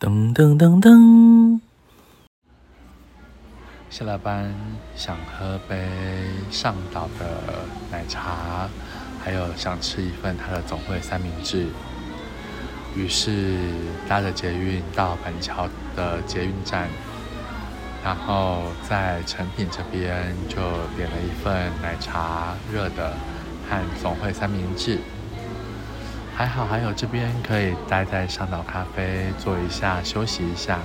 噔噔噔噔，下了班想喝杯上岛的奶茶，还有想吃一份他的总会三明治，于是搭着捷运到板桥的捷运站，然后在成品这边就点了一份奶茶热的和总会三明治。还好，还有这边可以待在上岛咖啡坐一下休息一下。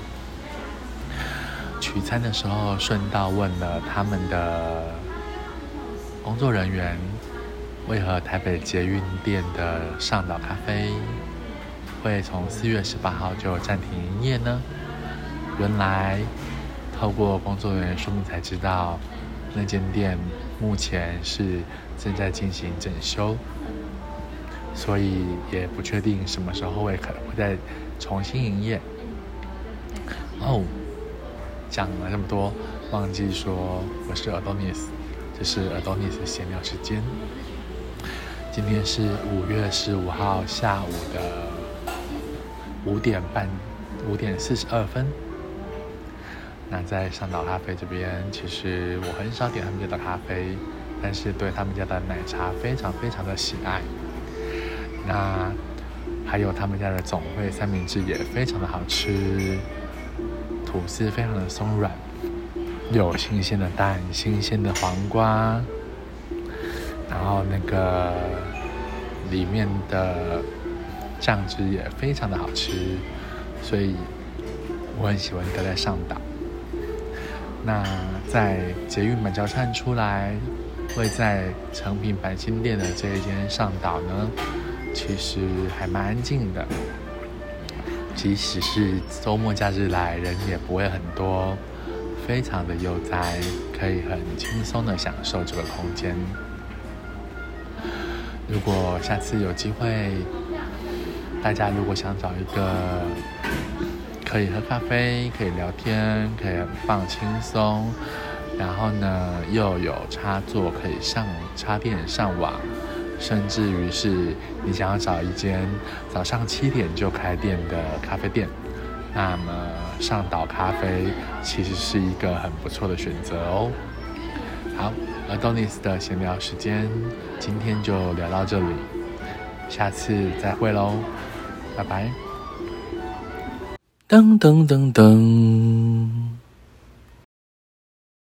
取餐的时候顺道问了他们的工作人员，为何台北捷运店的上岛咖啡会从四月十八号就暂停营业呢？原来透过工作人员说明才知道，那间店目前是正在进行整修。所以也不确定什么时候会可能会再重新营业。哦，讲了这么多，忘记说我是 Adonis，这是 Adonis 闲聊时间。今天是五月十五号下午的五点半，五点四十二分。那在上岛咖啡这边，其实我很少点他们家的咖啡，但是对他们家的奶茶非常非常的喜爱。那还有他们家的总会三明治也非常的好吃，吐司非常的松软，有新鲜的蛋、新鲜的黄瓜，然后那个里面的酱汁也非常的好吃，所以我很喜欢待在上岛。那在捷运板桥站出来，会在成品板新店的这一间上岛呢。其实还蛮安静的，即使是周末假日来，人也不会很多，非常的悠哉，可以很轻松的享受这个空间。如果下次有机会，大家如果想找一个可以喝咖啡、可以聊天、可以放轻松，然后呢又有插座可以上插电上网。甚至于是你想要找一间早上七点就开店的咖啡店，那么上岛咖啡其实是一个很不错的选择哦。好，Adonis 的闲聊时间今天就聊到这里，下次再会喽，拜拜。噔噔噔噔。